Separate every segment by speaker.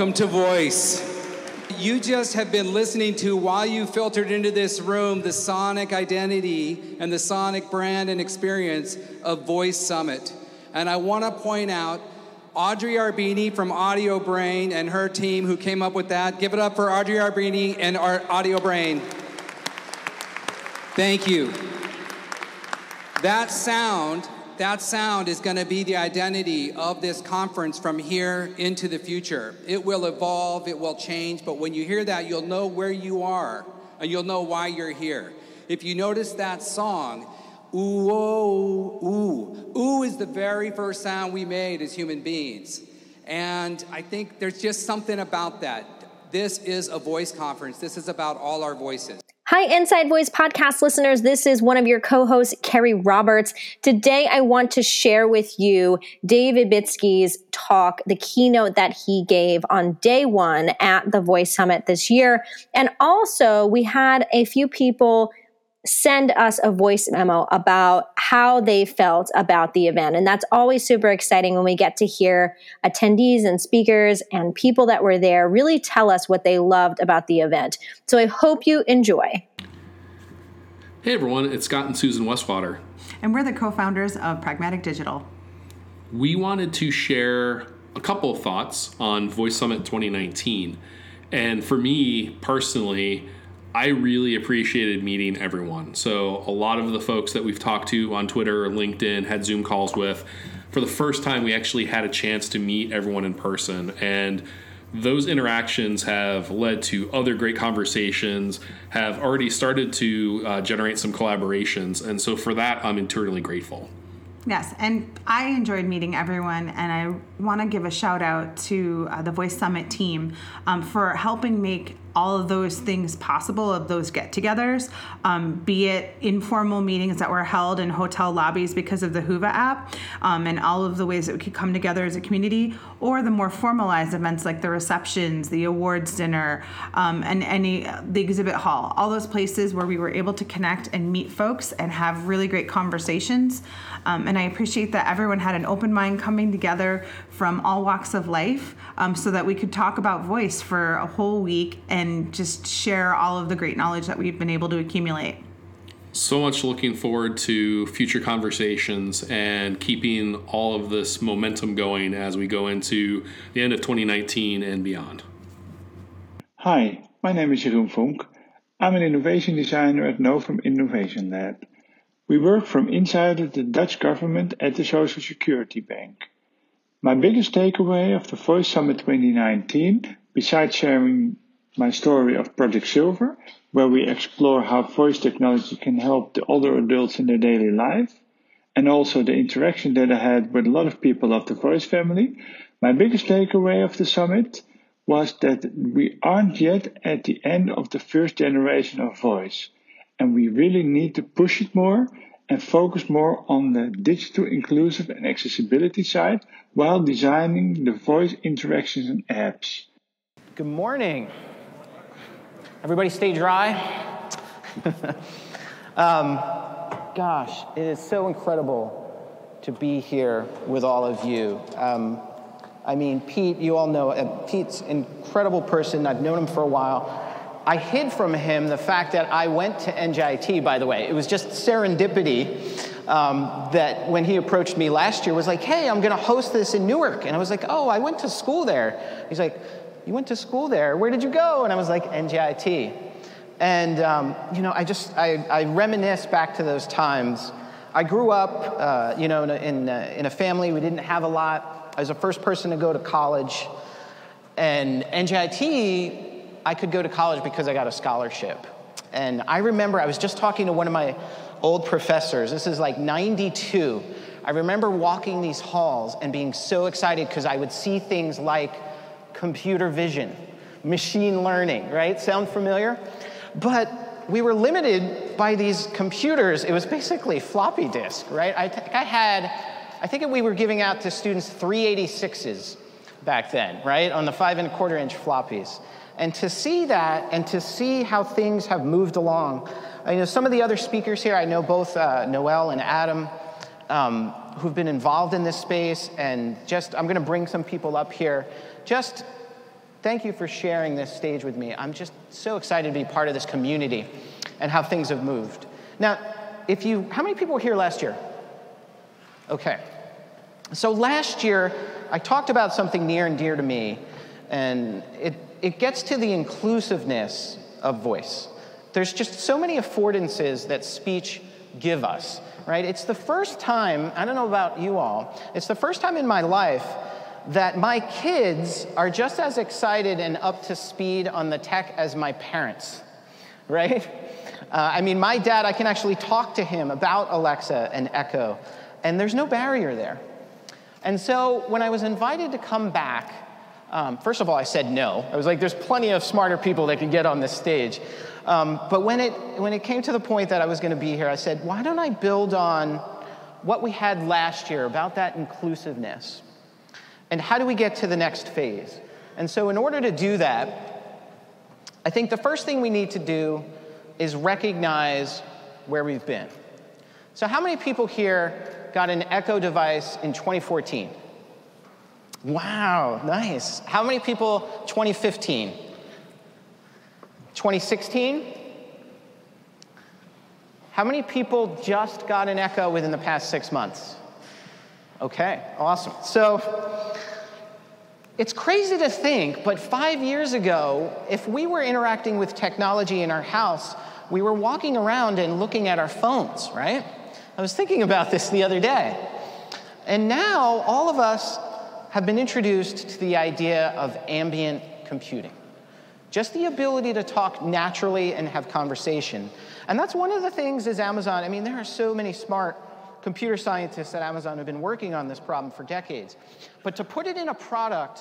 Speaker 1: Welcome to Voice. You just have been listening to, while you filtered into this room, the sonic identity and the sonic brand and experience of Voice Summit. And I want to point out Audrey Arbeeny from Audiobrain and her team who came up with that. Give it up for Audrey Arbeeny and our Audiobrain. Thank you. That sound that sound is going to be the identity of this conference from here into the future. It will evolve, it will change, but when you hear that, you'll know where you are and you'll know why you're here. If you notice that song, ooh, oh, ooh, ooh is the very first sound we made as human beings. And I think there's just something about that. This is a voice conference, this is about all our voices.
Speaker 2: Hi, Inside Voice podcast listeners. This is one of your co hosts, Kerry Roberts. Today, I want to share with you Dave Isbitski's talk, the keynote that he gave on day one at the Voice Summit this year. And also, we had a few people send us a voice memo about how they felt about the event. And that's always super exciting when we get to hear attendees and speakers and people that were there really tell us what they loved about the event. So I hope you enjoy.
Speaker 3: Hey everyone, it's Scott and Susan Westwater.
Speaker 4: And we're the co founders of Pragmatic Digital.
Speaker 3: We wanted to share a couple of thoughts on Voice Summit 2019. And for me personally, I really appreciated meeting everyone. So, a lot of the folks that we've talked to on Twitter or LinkedIn, had Zoom calls with, for the first time, we actually had a chance to meet everyone in person. And those interactions have led to other great conversations, have already started to uh, generate some collaborations. And so, for that, I'm eternally grateful.
Speaker 4: Yes, and I enjoyed meeting everyone, and I want to give a shout out to uh, the Voice Summit team um, for helping make all of those things possible of those get-togethers, um, be it informal meetings that were held in hotel lobbies because of the Whova app, um, and all of the ways that we could come together as a community, or the more formalized events like the receptions, the awards dinner, um, and any the exhibit hall, all those places where we were able to connect and meet folks and have really great conversations. Um, and I appreciate that everyone had an open mind coming together from all walks of life um, so that we could talk about voice for a whole week and just share all of the great knowledge that we've been able to accumulate.
Speaker 3: So much looking forward to future conversations and keeping all of this momentum going as we go into the end of 2019 and beyond.
Speaker 5: Hi, my name is Jeroen Vonk. I'm an innovation designer at Novum Innovation Lab. We work from inside the Dutch government at the Social Security Bank. My biggest takeaway of the Voice Summit 2019, besides sharing my story of Project Silver, where we explore how voice technology can help the older adults in their daily life, and also the interaction that I had with a lot of people of the Voice family, my biggest takeaway of the summit was that we aren't yet at the end of the first generation of voice and we really need to push it more and focus more on the digital inclusive and accessibility side while designing the voice interactions and apps.
Speaker 6: Good morning. Everybody stay dry. um, gosh, it is so incredible to be here with all of you. Um, I mean, Pete, you all know, uh, Pete's an incredible person. I've known him for a while. I hid from him the fact that I went to NJIT, by the way. It was just serendipity um, that when he approached me last year was like, hey, I'm going to host this in Newark. And I was like, oh, I went to school there. He's like, you went to school there? Where did you go? And I was like, NJIT. And, um, you know, I just, I, I, reminisce back to those times. I grew up, uh, you know, in a, in, a, in a family, we didn't have a lot. I was the first person to go to college. And NJIT I could go to college because I got a scholarship. And I remember I was just talking to one of my old professors. This is like 92. I remember walking these halls and being so excited because I would see things like computer vision, machine learning, right? Sound familiar? But we were limited by these computers. It was basically floppy disk, right? I, think I had, I think we were giving out to students 386s back then, right? On the five and a quarter inch floppies. And to see that and to see how things have moved along, I know some of the other speakers here, I know both uh, Noel and Adam, um, who've been involved in this space, and just I'm to bring some people up here. Just Thank you for sharing this stage with me. I'm just so excited to be part of this community and how things have moved. Now, if you, how many people were here last year? Okay. So last year, I talked about something near and dear to me, and it, it gets to the inclusiveness of voice. There's just so many affordances that speech give us, right? It's the first time, I don't know about you all, it's the first time in my life that my kids are just as excited and up to speed on the tech as my parents, right? Uh, I mean, my dad, I can actually talk to him about Alexa and Echo, and there's no barrier there. And so when I was invited to come back, um, first of all, I said no. I was like, there's plenty of smarter people that can get on this stage. Um, but when it, when it came to the point that I was going to be here, I said, why don't I build on what we had last year about that inclusiveness? And how do we get to the next phase? And so, in order to do that, I think the first thing we need to do is recognize where we've been. So, how many people here got an Echo device in 2014? Wow, nice. How many people 2015? 2016? How many people just got an Echo within the past six months? Okay, awesome. So it's crazy to think, but five years ago, if we were interacting with technology in our house, we were walking around and looking at our phones, right? I was thinking about this the other day. And now all of us have been introduced to the idea of ambient computing. Just the ability to talk naturally and have conversation. And that's one of the things is Amazon, I mean, there are so many smart computer scientists at Amazon who have been working on this problem for decades. But to put it in a product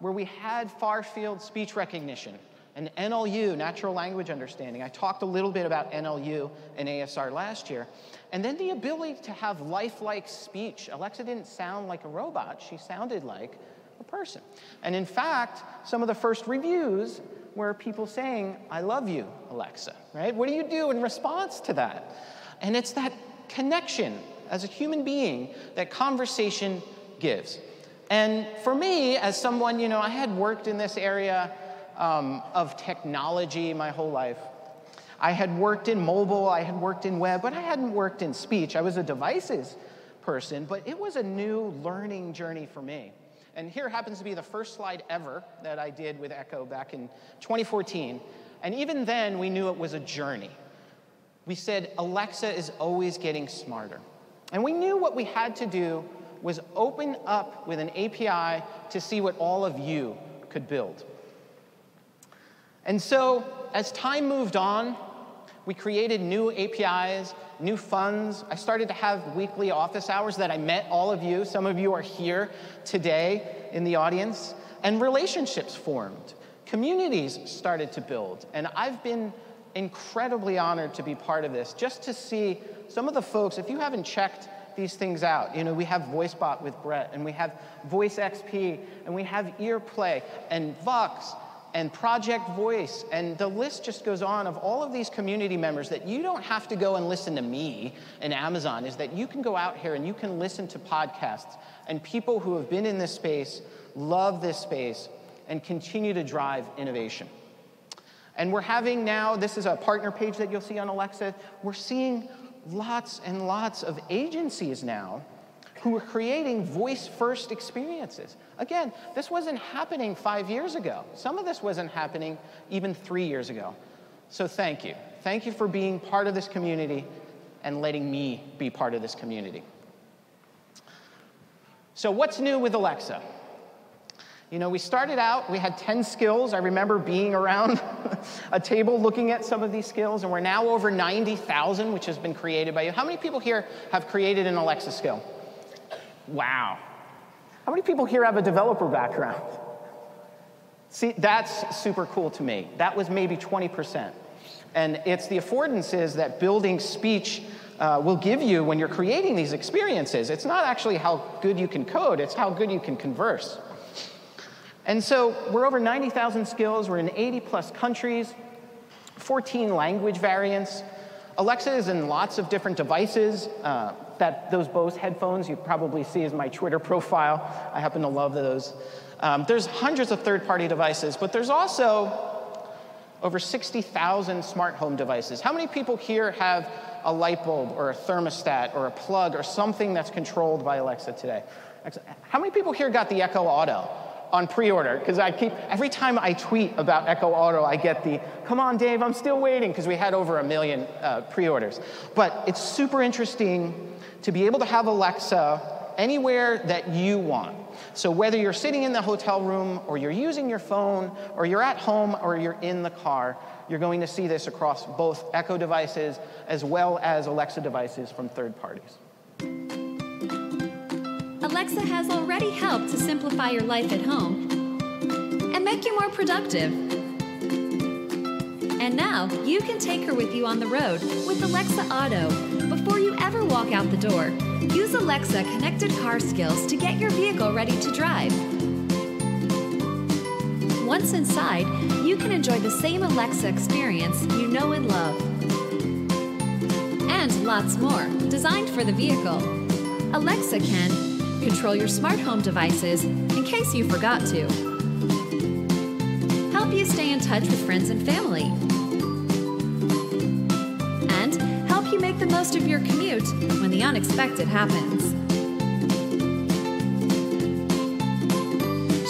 Speaker 6: where we had far field speech recognition and NLU, natural language understanding. I talked a little bit about NLU and ASR last year. And then the ability to have lifelike speech. Alexa didn't sound like a robot, she sounded like a person. And in fact, some of the first reviews were people saying, I love you, Alexa, right? What do you do in response to that? And it's that connection as a human being that conversation gives. And for me, as someone, you know, I had worked in this area um, of technology my whole life. I had worked in mobile, I had worked in web, but I hadn't worked in speech. I was a devices person, but it was a new learning journey for me. And here happens to be the first slide ever that I did with Echo back in 2014. And even then, we knew it was a journey. We said, Alexa is always getting smarter. And we knew what we had to do was open up with an API to see what all of you could build. And so, as time moved on, we created new APIs, new funds. I started to have weekly office hours that I met all of you. Some of you are here today in the audience. And relationships formed. Communities started to build. And I've been incredibly honored to be part of this, just to see some of the folks, if you haven't checked these things out, you know, we have VoiceBot with Bret, and we have Voice XP, and we have EarPlay, and Vox, and Project Voice, and the list just goes on of all of these community members that you don't have to go and listen to me in Amazon, is that you can go out here and you can listen to podcasts, and people who have been in this space love this space and continue to drive innovation. And we're having now, this is a partner page that you'll see on Alexa, we're seeing lots and lots of agencies now who are creating voice first experiences. Again, this wasn't happening five years ago. Some of this wasn't happening even three years ago. So thank you. Thank you for being part of this community and letting me be part of this community. So, what's new with Alexa? You know, we started out, we had 10 skills. I remember being around a table looking at some of these skills, and we're now over 90,000, which has been created by you. How many people here have created an Alexa skill? Wow. How many people here have a developer background? See, that's super cool to me. That was maybe 20%. And it's the affordances that building speech uh, will give you when you're creating these experiences. It's not actually how good you can code, it's how good you can converse. And so we're over 90,000 skills, we're in 80 plus countries, 14 language variants. Alexa is in lots of different devices. Uh, that those Bose headphones you probably see as my Twitter profile. I happen to love those. Um, there's hundreds of third-party devices, but there's also over 60,000 smart home devices. How many people here have a light bulb or a thermostat or a plug or something that's controlled by Alexa today? How many people here got the Echo Auto on pre-order? Because I keep every time I tweet about Echo Auto, I get the "Come on, Dave, I'm still waiting" because we had over a million uh, pre-orders. But it's super interesting to be able to have Alexa anywhere that you want. So whether you're sitting in the hotel room or you're using your phone or you're at home or you're in the car, you're going to see this across both Echo devices as well as Alexa devices from third parties.
Speaker 7: Alexa has already helped to simplify your life at home and make you more productive. And now you can take her with you on the road with Alexa Auto before you ever walk out the door. Use Alexa connected car skills to get your vehicle ready to drive. Once inside, you can enjoy the same Alexa experience you know and love. And lots more, designed for the vehicle. Alexa can control your smart home devices in case you forgot to, help you stay in touch with friends and family, most of your commute when the unexpected happens.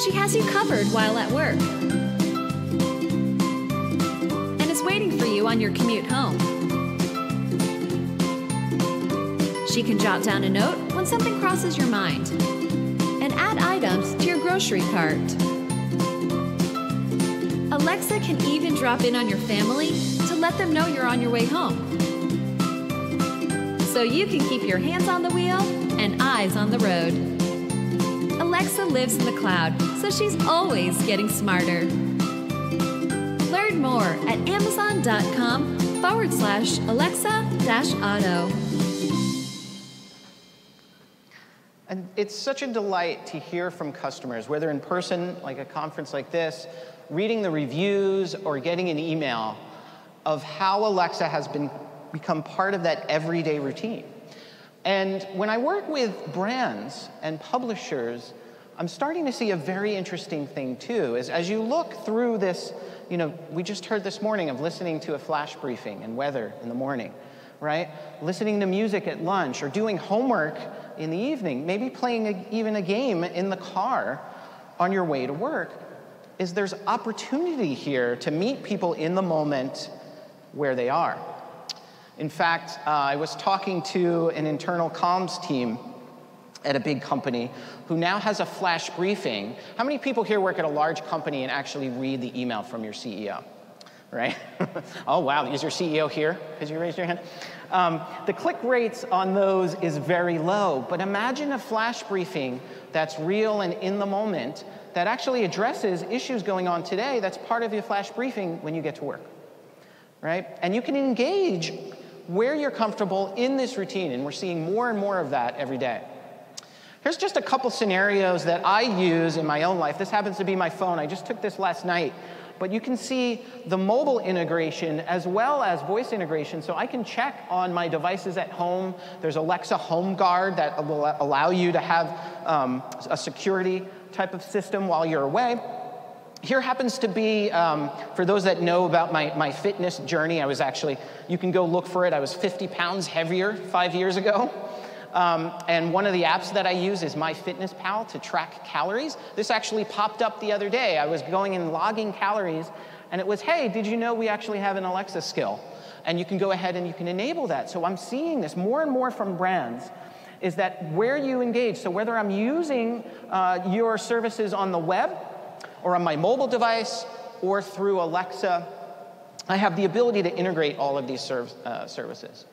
Speaker 7: She has you covered while at work and is waiting for you on your commute home. She can jot down a note when something crosses your mind and add items to your grocery cart. Alexa can even drop in on your family to let them know you're on your way home. So you can keep your hands on the wheel and eyes on the road. Alexa lives in the cloud, so she's always getting smarter. Learn more at amazon.com forward slash Alexa dash auto.
Speaker 6: And it's such a delight to hear from customers, whether in person, like a conference like this, reading the reviews, or getting an email of how Alexa has been, become part of that everyday routine. And when I work with brands and publishers, I'm starting to see a very interesting thing too. Is as you look through this, you know, we just heard this morning of listening to a flash briefing and weather in the morning, right? Listening to music at lunch or doing homework in the evening, maybe playing a, even a game in the car on your way to work, is there's opportunity here to meet people in the moment where they are. In fact, uh, I was talking to an internal comms team at a big company who now has a flash briefing. How many people here work at a large company and actually read the email from your CEO? Right? oh, wow, is your CEO here? Could you raised your hand? Um, the click rates on those is very low, but imagine a flash briefing that's real and in the moment that actually addresses issues going on today that's part of your flash briefing when you get to work. Right? And you can engage where you're comfortable in this routine, and we're seeing more and more of that every day. Here's just a couple scenarios that I use in my own life. This happens to be my phone. I just took this last night but you can see the mobile integration as well as voice integration. So I can check on my devices at home. There's Alexa Home Guard that will allow you to have um, a security type of system while you're away. Here happens to be, um, for those that know about my, my fitness journey, I was actually, you can go look for it. I was 50 pounds heavier five years ago. Um, and one of the apps that I use is MyFitnessPal to track calories. This actually popped up the other day. I was going and logging calories, and it was, hey, did you know we actually have an Alexa skill? And you can go ahead and you can enable that. So I'm seeing this more and more from brands is that where you engage, so whether I'm using uh, your services on the web or on my mobile device or through Alexa, I have the ability to integrate all of these serv- uh, services.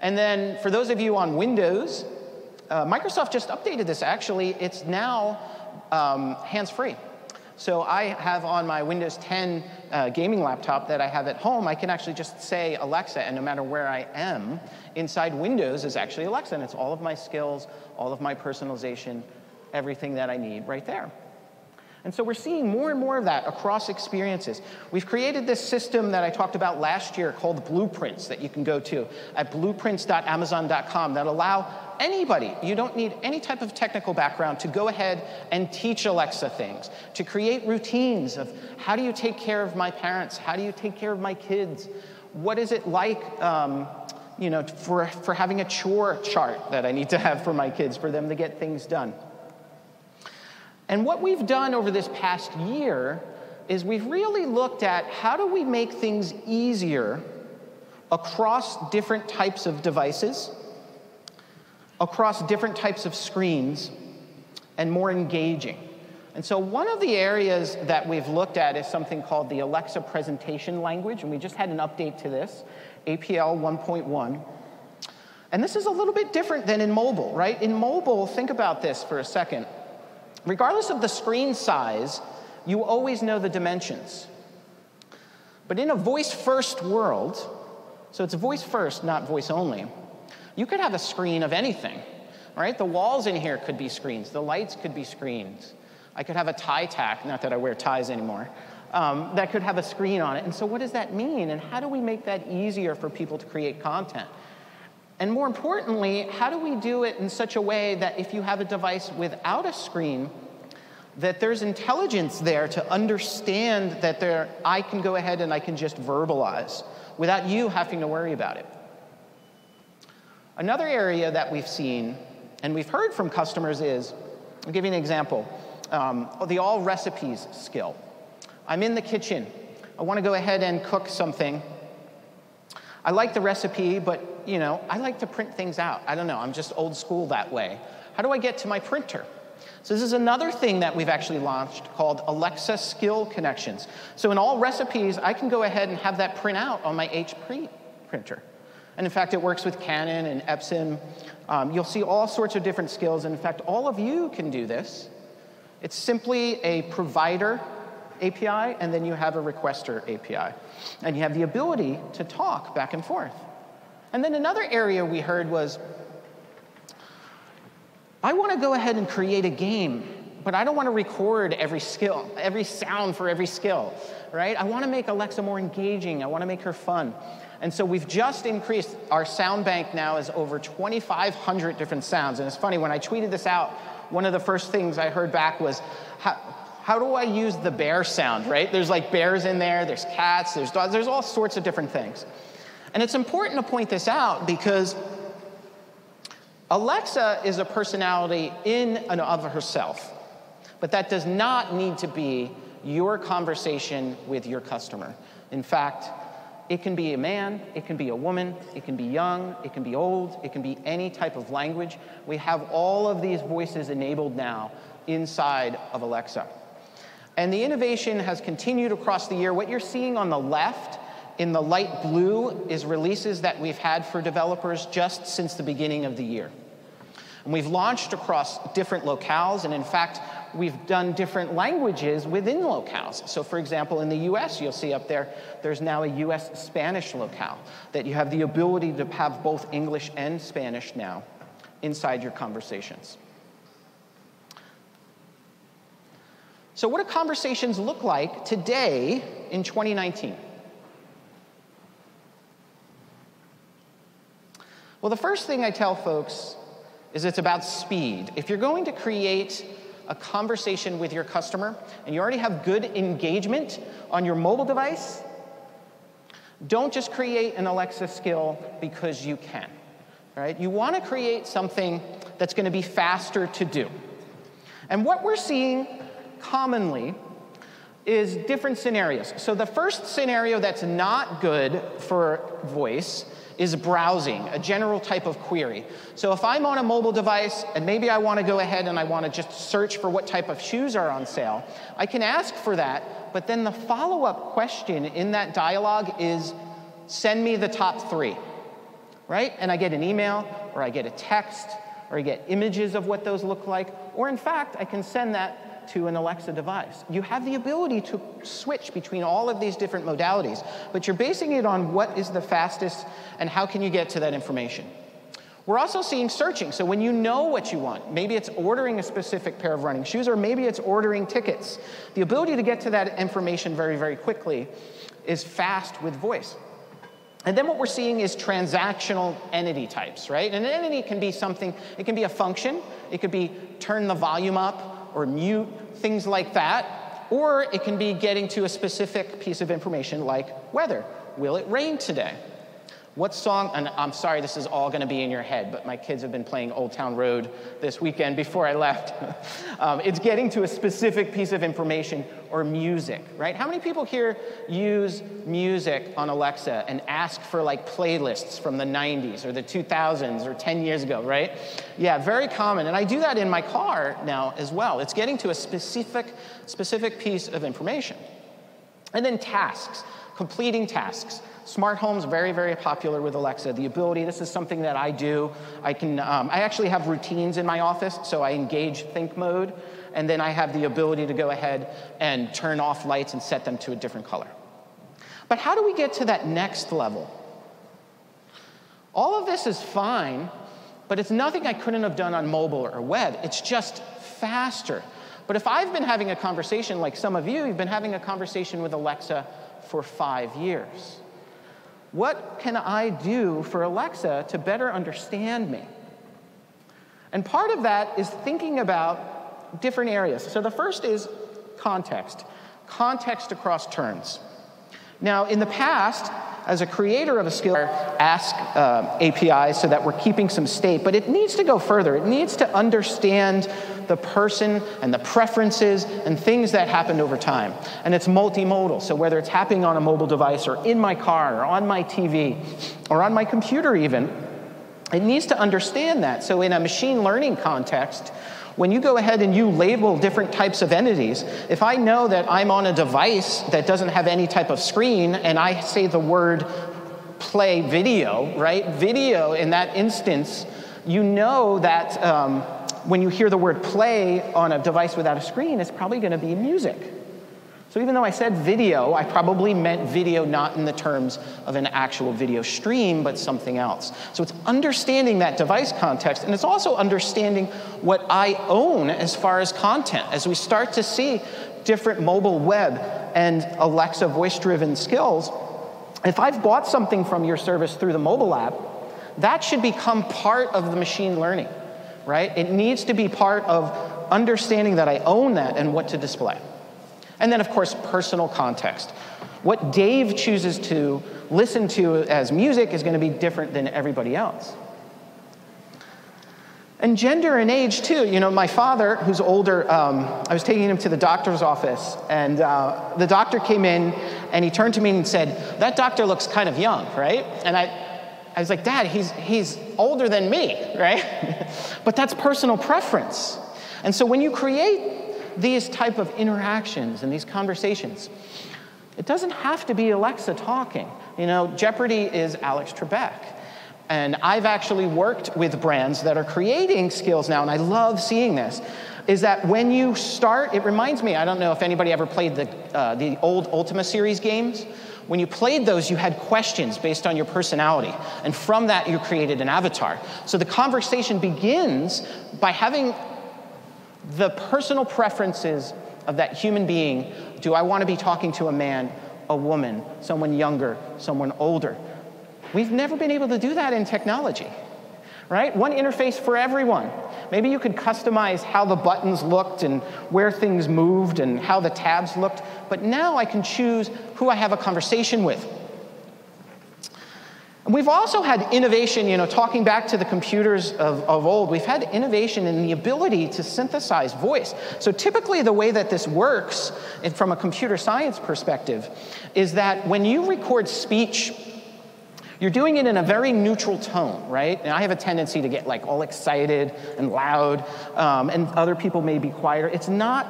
Speaker 6: And then for those of you on Windows, uh, Microsoft just updated this actually. It's now um, hands free. So I have on my Windows 10 uh, gaming laptop that I have at home, I can actually just say Alexa, and no matter where I am, inside Windows is actually Alexa, and it's all of my skills, all of my personalization, everything that I need right there. And so we're seeing more and more of that across experiences. We've created this system that I talked about last year called Blueprints that you can go to at blueprints.amazon.com that allow anybody, you don't need any type of technical background, to go ahead and teach Alexa things, to create routines of how do you take care of my parents? How do you take care of my kids? What is it like? Um, you know, for, for having a chore chart that I need to have for my kids for them to get things done. And what we've done over this past year is we've really looked at how do we make things easier across different types of devices, across different types of screens, and more engaging. And so, one of the areas that we've looked at is something called the Alexa presentation language, and we just had an update to this, APL 1.1. And this is a little bit different than in mobile, right? In mobile, think about this for a second. Regardless of the screen size, you always know the dimensions. But in a voice first world, so it's voice first, not voice only, you could have a screen of anything, right? The walls in here could be screens, the lights could be screens. I could have a tie tack, not that I wear ties anymore, um, that could have a screen on it. And so, what does that mean? And how do we make that easier for people to create content? And more importantly, how do we do it in such a way that if you have a device without a screen, that there's intelligence there to understand that there, I can go ahead and I can just verbalize without you having to worry about it. Another area that we've seen and we've heard from customers is I'll give you an example um, the Allrecipes skill. I'm in the kitchen, I want to go ahead and cook something. I like the recipe, but you know, I like to print things out. I don't know, I'm just old school that way. How do I get to my printer? So this is another thing that we've actually launched called Alexa Skill Connections. So in Allrecipes, I can go ahead and have that print out on my HP printer. And in fact, it works with Canon and Epson. Um, you'll see all sorts of different skills. And in fact, all of you can do this. It's simply a provider API, and then you have a requester API. And you have the ability to talk back and forth. And then another area we heard was I want to go ahead and create a game, but I don't want to record every skill, every sound for every skill, right? I want to make Alexa more engaging. I want to make her fun. And so we've just increased our sound bank now is over 2,500 different sounds. And it's funny, when I tweeted this out, one of the first things I heard back was, how, do I use the bear sound, right? There's like bears in there, there's cats, there's dogs, there's all sorts of different things. And it's important to point this out because Alexa is a personality in and of herself, but that does not need to be your conversation with your customer. In fact, it can be a man, it can be a woman, it can be young, it can be old, it can be any type of language. We have all of these voices enabled now inside of Alexa. And the innovation has continued across the year. What you're seeing on the left in the light blue is releases that we've had for developers just since the beginning of the year. And we've launched across different locales, and in fact, we've done different languages within locales. So, for example, in the US, you'll see up there, there's now a US Spanish locale that you have the ability to have both English and Spanish now inside your conversations. So, what do conversations look like today in 2019? Well, the first thing I tell folks is it's about speed. If you're going to create a conversation with your customer and you already have good engagement on your mobile device, don't just create an Alexa skill because you can. Right? You want to create something that's going to be faster to do. And what we're seeing commonly is different scenarios. So the first scenario that's not good for voice is browsing, a general type of query. So if I'm on a mobile device and maybe I want to go ahead and I want to just search for what type of shoes are on sale, I can ask for that, but then the follow up question in that dialogue is send me the top three, right? And I get an email or I get a text or I get images of what those look like, or in fact, I can send that to an Alexa device. You have the ability to switch between all of these different modalities, but you're basing it on what is the fastest and how can you get to that information. We're also seeing searching. So when you know what you want, maybe it's ordering a specific pair of running shoes, or maybe it's ordering tickets. The ability to get to that information very, very quickly is fast with voice. And then what we're seeing is transactional entity types, right? And an entity can be something, it can be a function, it could be turn the volume up or mute, things like that. Or it can be getting to a specific piece of information like weather. Will it rain today? What song, and I'm sorry this is all gonna be in your head, but my kids have been playing Old Town Road this weekend before I left. um, it's getting to a specific piece of information or music, right? How many people here use music on Alexa and ask for like playlists from the 90s or the 2000s or 10 years ago, right? Yeah, very common. And I do that in my car now as well. It's getting to a specific, specific piece of information. And then tasks, completing tasks. Smart homes, very, very popular with Alexa. The ability, this is something that I do. I can, um, I actually have routines in my office, so I engage think mode, and then I have the ability to go ahead and turn off lights and set them to a different color. But how do we get to that next level? All of this is fine, but it's nothing I couldn't have done on mobile or web. It's just faster. But if I've been having a conversation like some of you, you've been having a conversation with Alexa for five years. What can I do for Alexa to better understand me? And part of that is thinking about different areas. So the first is context, context across turns. Now, in the past, as a creator of a skill, ask uh, APIs so that we're keeping some state, but it needs to go further. It needs to understand the person and the preferences and things that happened over time. And it's multimodal. So whether it's happening on a mobile device or in my car or on my TV or on my computer, even, it needs to understand that. So in a machine learning context, when you go ahead and you label different types of entities, if I know that I'm on a device that doesn't have any type of screen and I say the word play video, right? Video in that instance, you know that um, when you hear the word play on a device without a screen, it's probably going to be music. So even though I said video, I probably meant video not in the terms of an actual video stream, but something else. So it's understanding that device context, and it's also understanding what I own as far as content. As we start to see different mobile web and Alexa voice driven skills, if I've bought something from your service through the mobile app, that should become part of the machine learning right? It needs to be part of understanding that I own that and what to display. And then, of course, personal context. What Dave chooses to listen to as music is going to be different than everybody else. And gender and age, too. You know, my father, who's older, um, I was taking him to the doctor's office, and uh, the doctor came in and he turned to me and said, That doctor looks kind of young, right? And I, I was like, Dad, he's, he's older than me, right? but that's personal preference. And so when you create these type of interactions and these conversations, it doesn't have to be Alexa talking. You know, Jeopardy is Alex Trebek. And I've actually worked with brands that are creating skills now, and I love seeing this. Is that when you start, it reminds me, I don't know if anybody ever played the, uh, the old Ultima series games when you played those, you had questions based on your personality. And from that, you created an avatar. So the conversation begins by having the personal preferences of that human being. Do I want to be talking to a man, a woman, someone younger, someone older? We've never been able to do that in technology, right? One interface for everyone. Maybe you could customize how the buttons looked and where things moved and how the tabs looked, but now I can choose who I have a conversation with. We've also had innovation, you know, talking back to the computers of, of old, we've had innovation in the ability to synthesize voice. So typically, the way that this works, from a computer science perspective, is that when you record speech you're doing it in a very neutral tone, right? And I have a tendency to get like all excited and loud, um, and other people may be quieter. It's not,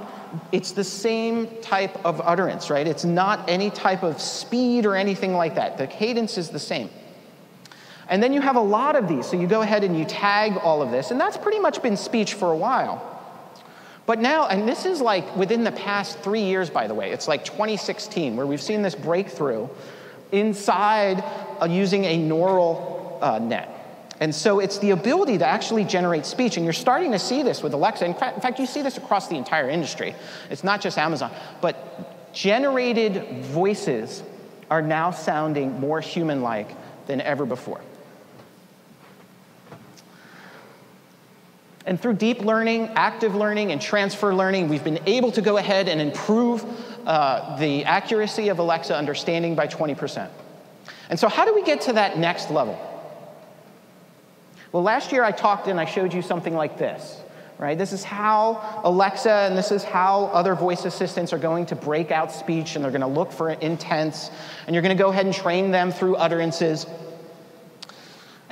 Speaker 6: it's the same type of utterance, right? It's not any type of speed or anything like that. The cadence is the same. And then you have a lot of these, so you go ahead and you tag all of this, and that's pretty much been speech for a while. But now, and this is like within the past three years, by the way, it's like 2016, where we've seen this breakthrough inside uh, using a neural uh, net. And so it's the ability to actually generate speech. And you're starting to see this with Alexa. In fact, you see this across the entire industry. It's not just Amazon. But generated voices are now sounding more human like than ever before. And through deep learning, active learning, and transfer learning, we've been able to go ahead and improve uh, the accuracy of Alexa understanding by 20%. And so, how do we get to that next level? Well, last year I talked and I showed you something like this, right? This is how Alexa and this is how other voice assistants are going to break out speech and they're going to look for intents and you're going to go ahead and train them through utterances.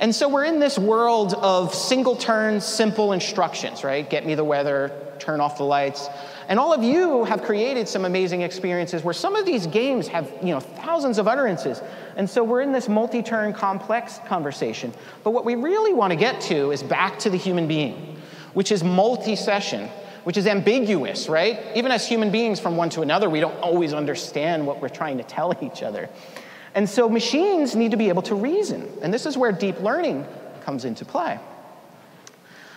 Speaker 6: And so we're in this world of single turn, simple instructions, right? Get me the weather, turn off the lights. And all of you have created some amazing experiences where some of these games have, you know, thousands of utterances. And so we're in this multi-turn complex conversation. But what we really want to get to is back to the human being, which is multi-session, which is ambiguous, right? Even as human beings from one to another, we don't always understand what we're trying to tell each other. And so machines need to be able to reason. And this is where deep learning comes into play.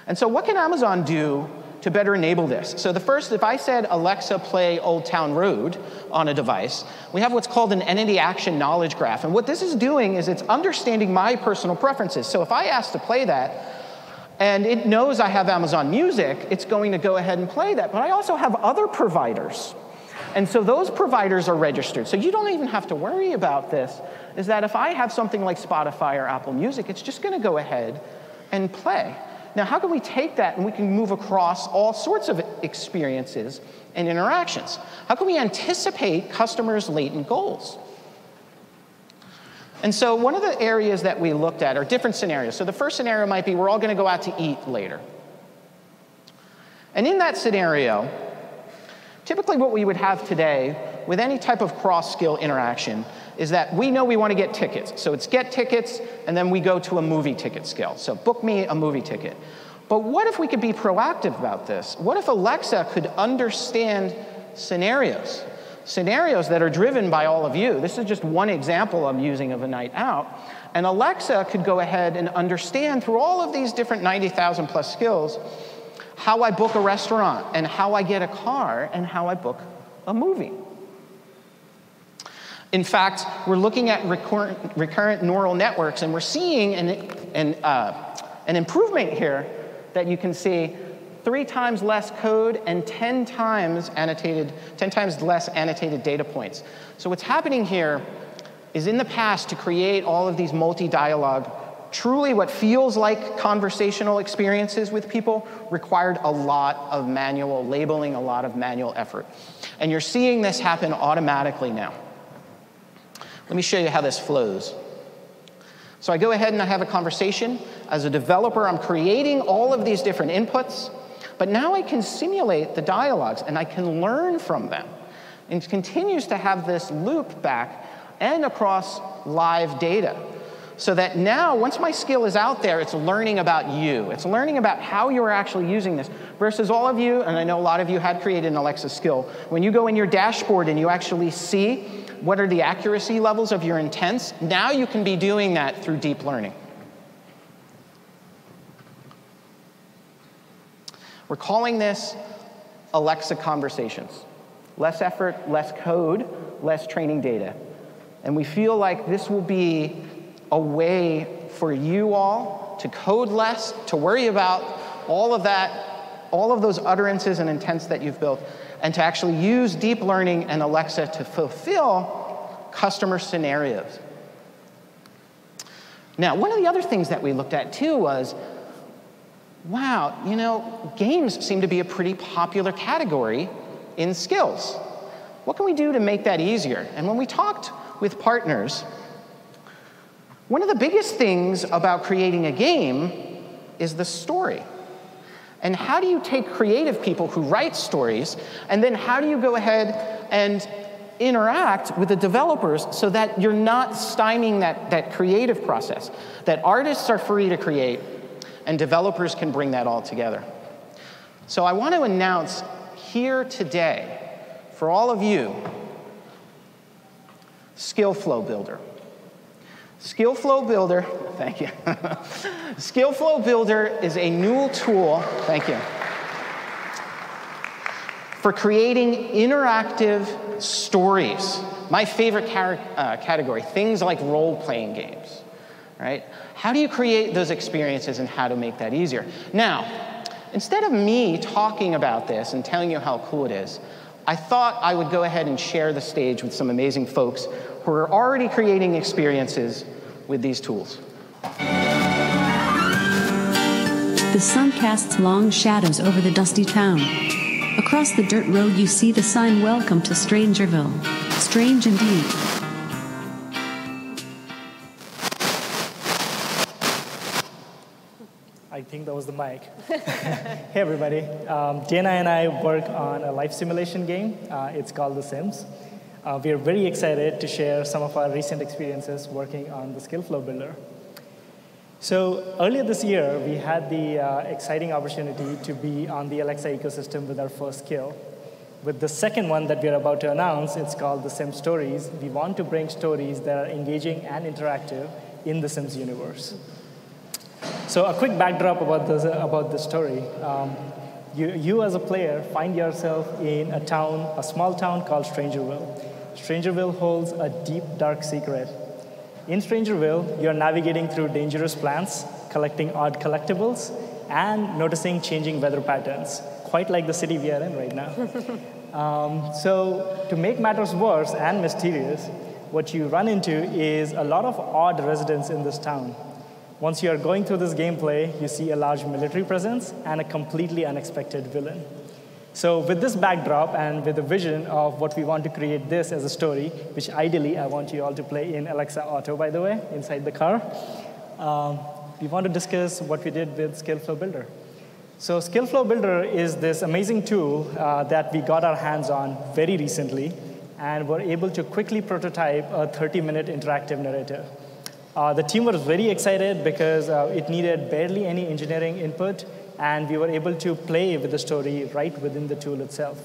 Speaker 6: And so, what can Amazon do to better enable this? So, the first, if I said, Alexa, play Old Town Road on a device, we have what's called an entity action knowledge graph. And what this is doing is it's understanding my personal preferences. So, if I ask to play that, and it knows I have Amazon Music, it's going to go ahead and play that. But I also have other providers and so those providers are registered. So you don't even have to worry about this, is that if I have something like Spotify or Apple Music, it's just gonna go ahead and play. Now, how can we take that and we can move across all sorts of experiences and interactions? How can we anticipate customers' latent goals? And so, one of the areas that we looked at are different scenarios. So, the first scenario might be we're all going to go out to eat later. And in that scenario, Typically, what we would have today with any type of cross skill interaction is that we know we want to get tickets. So it's get tickets, and then we go to a movie ticket skill. So book me a movie ticket. But what if we could be proactive about this? What if Alexa could understand scenarios? Scenarios that are driven by all of you. This is just one example I'm using of a night out. And Alexa could go ahead and understand through all of these different 90,000 plus skills how I book a restaurant, and how I get a car, and how I book a movie. In fact, we're looking at recurrent, recurrent neural networks, and we're seeing an, an, uh, an improvement here that you can see three times less code and 10 times annotated, 10 times less annotated data points. So what's happening here is in the past to create all of these multi-dialogue truly what feels like conversational experiences with people required a lot of manual labeling, a lot of manual effort. And you're seeing this happen automatically now. Let me show you how this flows. So I go ahead and I have a conversation. As a developer, I'm creating all of these different inputs, but now I can simulate the dialogues and I can learn from them. And it continues to have this loop back and across live data. So that now, once my skill is out there, it's learning about you. It's learning about how you're actually using this. Versus all of you, and I know a lot of you had created an Alexa skill, when you go in your dashboard and you actually see what are the accuracy levels of your intents, now you can be doing that through deep learning. We're calling this Alexa conversations. Less effort, less code, less training data. And we feel like this will be a way for you all to code less, to worry about all of that, all of those utterances and intents that you've built, and to actually use deep learning and Alexa to fulfill customer scenarios. Now, one of the other things that we looked at too was wow, you know, games seem to be a pretty popular category in skills. What can we do to make that easier? And when we talked with partners, one of the biggest things about creating a game is the story. And how do you take creative people who write stories, and then how do you go ahead and interact with the developers so that you're not stymieing that, that creative process? That artists are free to create, and developers can bring that all together. So I want to announce here today, for all of you, Skill Flow Builder. Skillflow Builder, thank you. Skillflow Builder is a new tool, thank you, for creating interactive stories. My favorite car- uh, category, things like role playing games, right? How do you create those experiences and how to make that easier? Now, instead of me talking about this and telling you how cool it is, I thought I would go ahead and share the stage with some amazing folks who are already creating experiences with these tools.
Speaker 8: The sun casts long shadows over the dusty town. Across the dirt road, you see the sign Welcome to Strangerville. Strange indeed.
Speaker 9: I think that was the mic. hey, everybody. Um, Dana and I work on a life simulation game. Uh, it's called The Sims. Uh, we are very excited to share some of our recent experiences working on the Skillflow Builder. So, earlier this year, we had the uh, exciting opportunity to be on the Alexa ecosystem with our first skill. With the second one that we're about to announce, it's called The Sim Stories. We want to bring stories that are engaging and interactive in the Sims universe. So a quick backdrop about this, about this story. Um, you, you as a player find yourself in a town, a small town called Strangerville. Strangerville holds a deep, dark secret. In Strangerville, you're navigating through dangerous plants, collecting odd collectibles, and noticing changing weather patterns, quite like the city we are in right now. um, so, to make matters worse and mysterious, what you run into is a lot of odd residents in this town. Once you are going through this gameplay, you see a large military presence and a completely unexpected villain. So, with this backdrop and with the vision of what we want to create this as a story, which ideally I want you all to play in Alexa Auto, by the way, inside the car, um, we want to discuss what we did with Skillflow Builder. So, Skillflow Builder is this amazing tool uh, that we got our hands on very recently and were able to quickly prototype a 30 minute interactive narrative. Uh, the team was very excited because uh, it needed barely any engineering input, and we were able to play with the story right within the tool itself.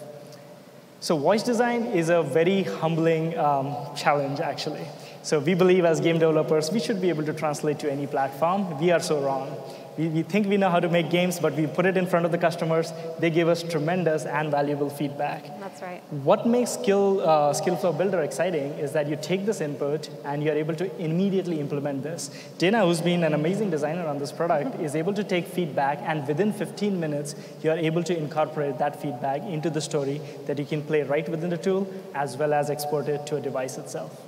Speaker 9: So, voice design is a very humbling um, challenge, actually. So, we believe as game developers, we should be able to translate to any platform. We are so wrong. We, we think we know how to make games, but we put it in front of the customers. They give us tremendous and valuable feedback.
Speaker 2: That's right.
Speaker 9: What makes Skill, uh, Skillflow Builder exciting is that you take this input and you're able to immediately implement this. Dana, who's been an amazing designer on this product, is able to take feedback, and within 15 minutes, you're able to incorporate that feedback into the story that you can play right within the tool, as well as export it to a device itself.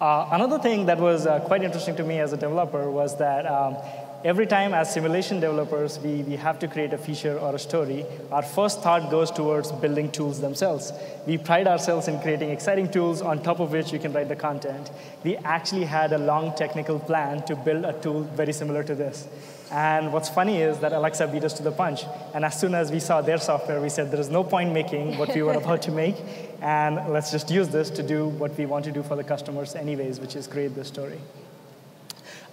Speaker 9: Uh, another thing that was uh, quite interesting to me as a developer was that um, every time as simulation developers we, we have to create a feature or a story, our first thought goes towards building tools themselves. We pride ourselves in creating exciting tools on top of which you can write the content. We actually had a long technical plan to build a tool very similar to this. And what's funny is that Alexa beat us to the punch. And as soon as we saw their software, we said there is no point making what we were about to make, and let's just use this to do what we want to do for the customers, anyways, which is create this story.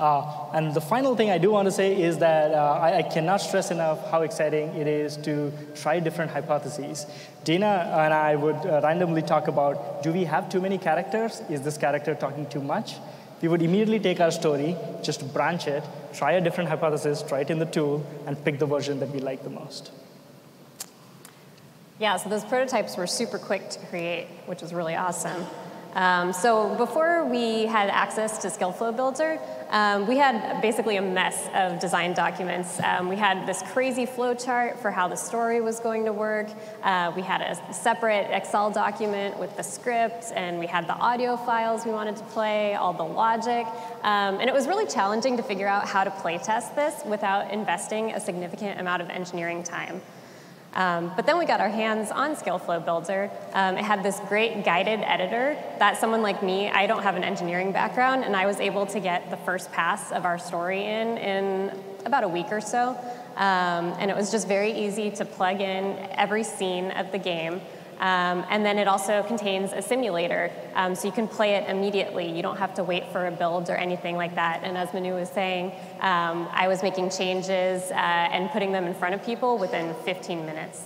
Speaker 9: Uh, and the final thing I do want to say is that uh, I, I, cannot stress enough how exciting it is to try different hypotheses. Dana and I would uh, randomly talk about do we have too many characters? Is this character talking too much? We would immediately take our story, just branch it, try a different hypothesis, try it in the tool, and pick the version that we like the most.
Speaker 10: Yeah, so those prototypes were super quick to create, which was really awesome. Um, so before we had access to Skillflow Builder, um, we had basically a mess of design documents. Um, we had this crazy flow chart for how the story was going to work. Uh, we had a separate Excel document with the script, and we had the audio files we wanted to play, all the logic. Um, and it was really challenging to figure out how to play test this without investing a significant amount of engineering time. Um, but then we got our hands on Skillflow Builder. Um, it had this great guided editor that someone like me, I don't have an engineering background, and I was able to get the first pass of our story in in about a week or so. Um, and it was just very easy to plug in every scene of the game. Um, and then it also contains a simulator, um, so you can play it immediately. You don't have to wait for a build or anything like that. And as Manu was saying, um, I was making changes uh, and putting them in front of people within 15 minutes.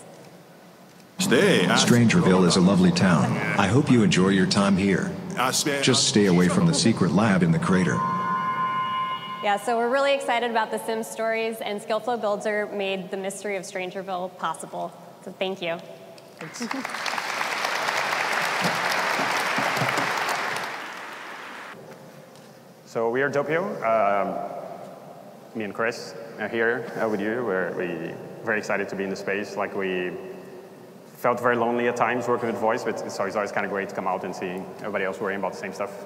Speaker 11: Stay. Strangerville is a lovely town. I hope you enjoy your time here. Just stay away from the secret lab in the crater.
Speaker 10: Yeah, so we're really excited about the Sims stories, and Skillflow Builder made the mystery of Strangerville possible. So thank you.
Speaker 12: so we are Doppio. Um, me and Chris are here uh, with you. We're we very excited to be in the space. Like we felt very lonely at times working with voice, but it's always, kind of great to come out and see everybody else worrying about the same stuff.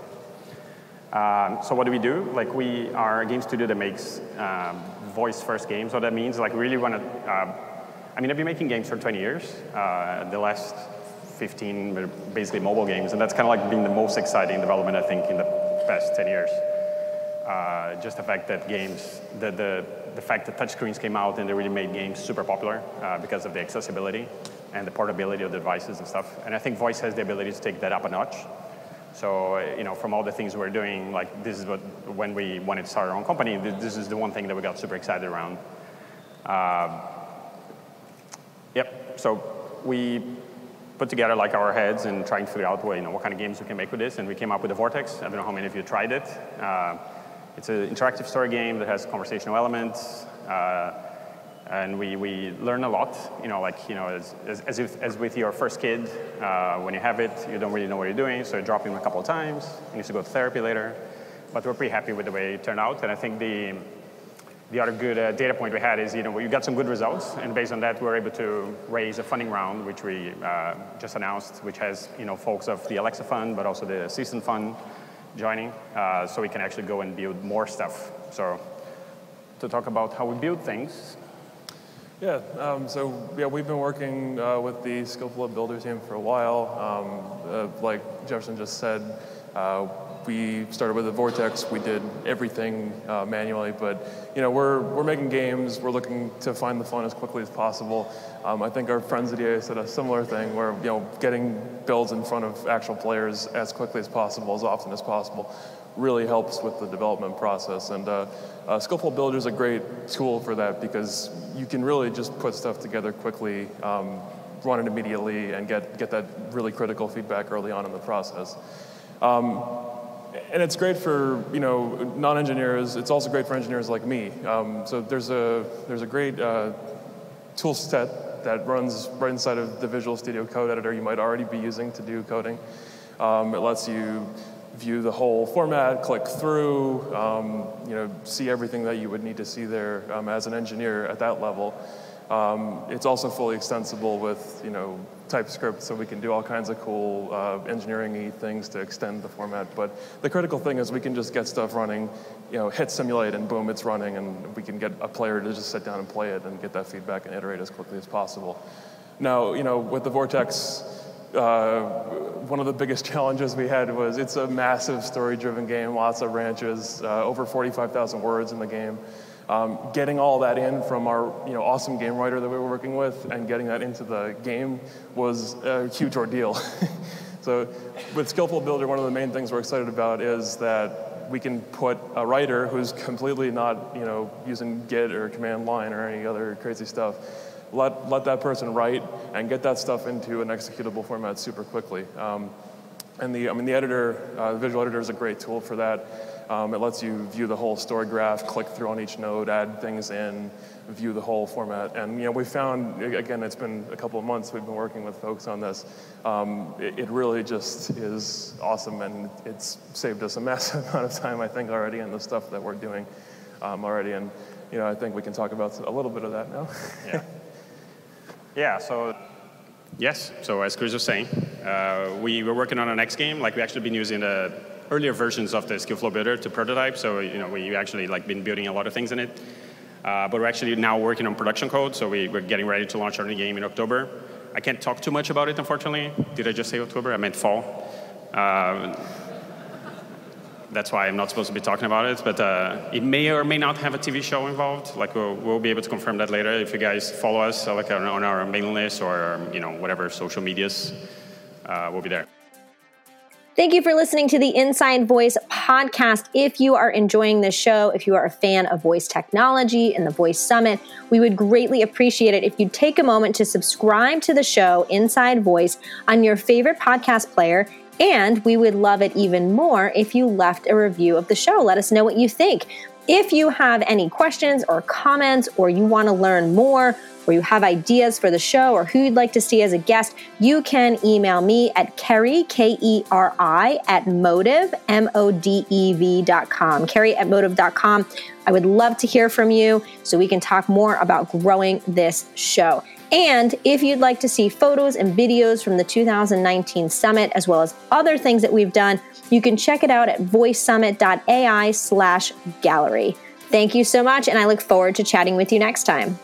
Speaker 12: Um, so what do we do? Like we are a game studio that makes um, voice first games. What that means, like we really want to, uh, I mean, I've been making games for 20 years. Uh, the last 15 were basically mobile games, and that's kind of like been the most exciting development, I think, in the past 10 years. Uh, just the fact that games, the, the, the fact that touchscreens came out and they really made games super popular uh, because of the accessibility and the portability of the devices and stuff. And I think voice has the ability to take that up a notch. So, you know, from all the things we're doing, like this is what, when we wanted to start our own company, this is the one thing that we got super excited around. Uh, yep, so we put together like our heads and trying to figure out what, you know, what kind of games we can make with this, and we came up with the Vortex. I don't know how many of you tried it. Uh, it's an interactive story game that has conversational elements. Uh, and we, we learn a lot, you know, like, you know, as, as, as, if, as with your first kid, uh, when you have it, you don't really know what you're doing, so you drop him a couple of times, you need to go to therapy later. But we're pretty happy with the way it turned out, and I think the, the other good uh, data point we had is, you know, we got some good results, and based on that, we were able to raise a funding round, which we uh, just announced, which has, you know, folks of the Alexa Fund, but also the Season Fund joining, uh, so we can actually go and build more stuff. So to talk about how we build things,
Speaker 13: yeah, um, so yeah, we've been working uh, with the Skillflow Builder team for a while. Um, uh, like Jefferson just said, uh, we started with a Vortex. We did everything uh, manually, but you know we're we're making games. We're looking to find the fun as quickly as possible. Um, I think our friends at EA said a similar thing, where you know getting builds in front of actual players as quickly as possible, as often as possible, really helps with the development process. And uh, uh, Skillflow Builder is a great tool for that because you can really just put stuff together quickly, um, run it immediately, and get, get that really critical feedback early on in the process. Um, and it's great for you know non-engineers. It's also great for engineers like me. Um, so there's a there's a great uh, tool set that runs right inside of the Visual Studio Code Editor you might already be using to do coding. Um, it lets you view the whole format, click through, um, you know, see everything that you would need to see there um, as an engineer at that level. Um, it's also fully extensible with, you know, TypeScript, so we can do all kinds of cool uh, engineering things to extend the format. But the critical thing is we can just get stuff running, you know, hit simulate and boom, it's running, and we can get a player to just sit down and play it and get that feedback and iterate as quickly as possible. Now, you know, with the Vortex, uh, one of the biggest challenges we had was it's a massive story-driven game, lots of ranches, uh, over 45,000 words in the game. Um, getting all that in from our you know, awesome game writer that we were working with and getting that into the game was a huge ordeal. so with Skillflow Builder, one of the main things we're excited about is that we can put a writer who's completely not you know, using Git or command line or any other crazy stuff let, let that person write and get that stuff into an executable format super quickly. Um, and the, I mean, the editor, uh, the visual editor is a great tool for that. Um, it lets you view the whole story graph, click through on each node, add things in, view the whole format. And you know, we found, again, it's been a couple of months we've been working with folks on this. Um, it, it, really just is awesome, and it's saved us a massive amount of time, I think, already in the stuff that we're doing um, already. And you know, I think we can talk about a little bit of that now.
Speaker 12: yeah. Yeah, so yes, so as Chris was saying, uh, we were working on our next game. Like we actually been using the earlier versions of the Skillflow Builder to prototype. So you know we actually like been building a lot of things in it. Uh, but we're actually now working on production code, so we, are getting ready to launch our new game in October. I can't talk too much about it, unfortunately. Did I just say October? I meant fall. Uh, that's why I'm not supposed to be talking about it. But uh, it may or may not have a TV show involved. Like we'll, we'll be able to confirm that later if you guys follow us, uh, like on, on our mailing list or you know whatever social medias. Uh, we'll be there.
Speaker 2: Thank you for listening to the Inside Voice podcast. If you are enjoying this show, if you are a fan of voice technology and the Voice Summit, we would greatly appreciate it if you'd take a moment to subscribe to the show Inside Voice on your favorite podcast player And we would love it even more if you left a review of the show. Let us know what you think. If you have any questions or comments, or you want to learn more, or you have ideas for the show, or who you'd like to see as a guest, you can email me at Keri, K E R I, at modev, M O D E V dot com. Keri at modev dot com. I would love to hear from you so we can talk more about growing this show. And if you'd like to see photos and videos from the 2019 summit, as well as other things that we've done, you can check it out at voicesummit.ai slash gallery. Thank you so much, and I look forward to chatting with you next time.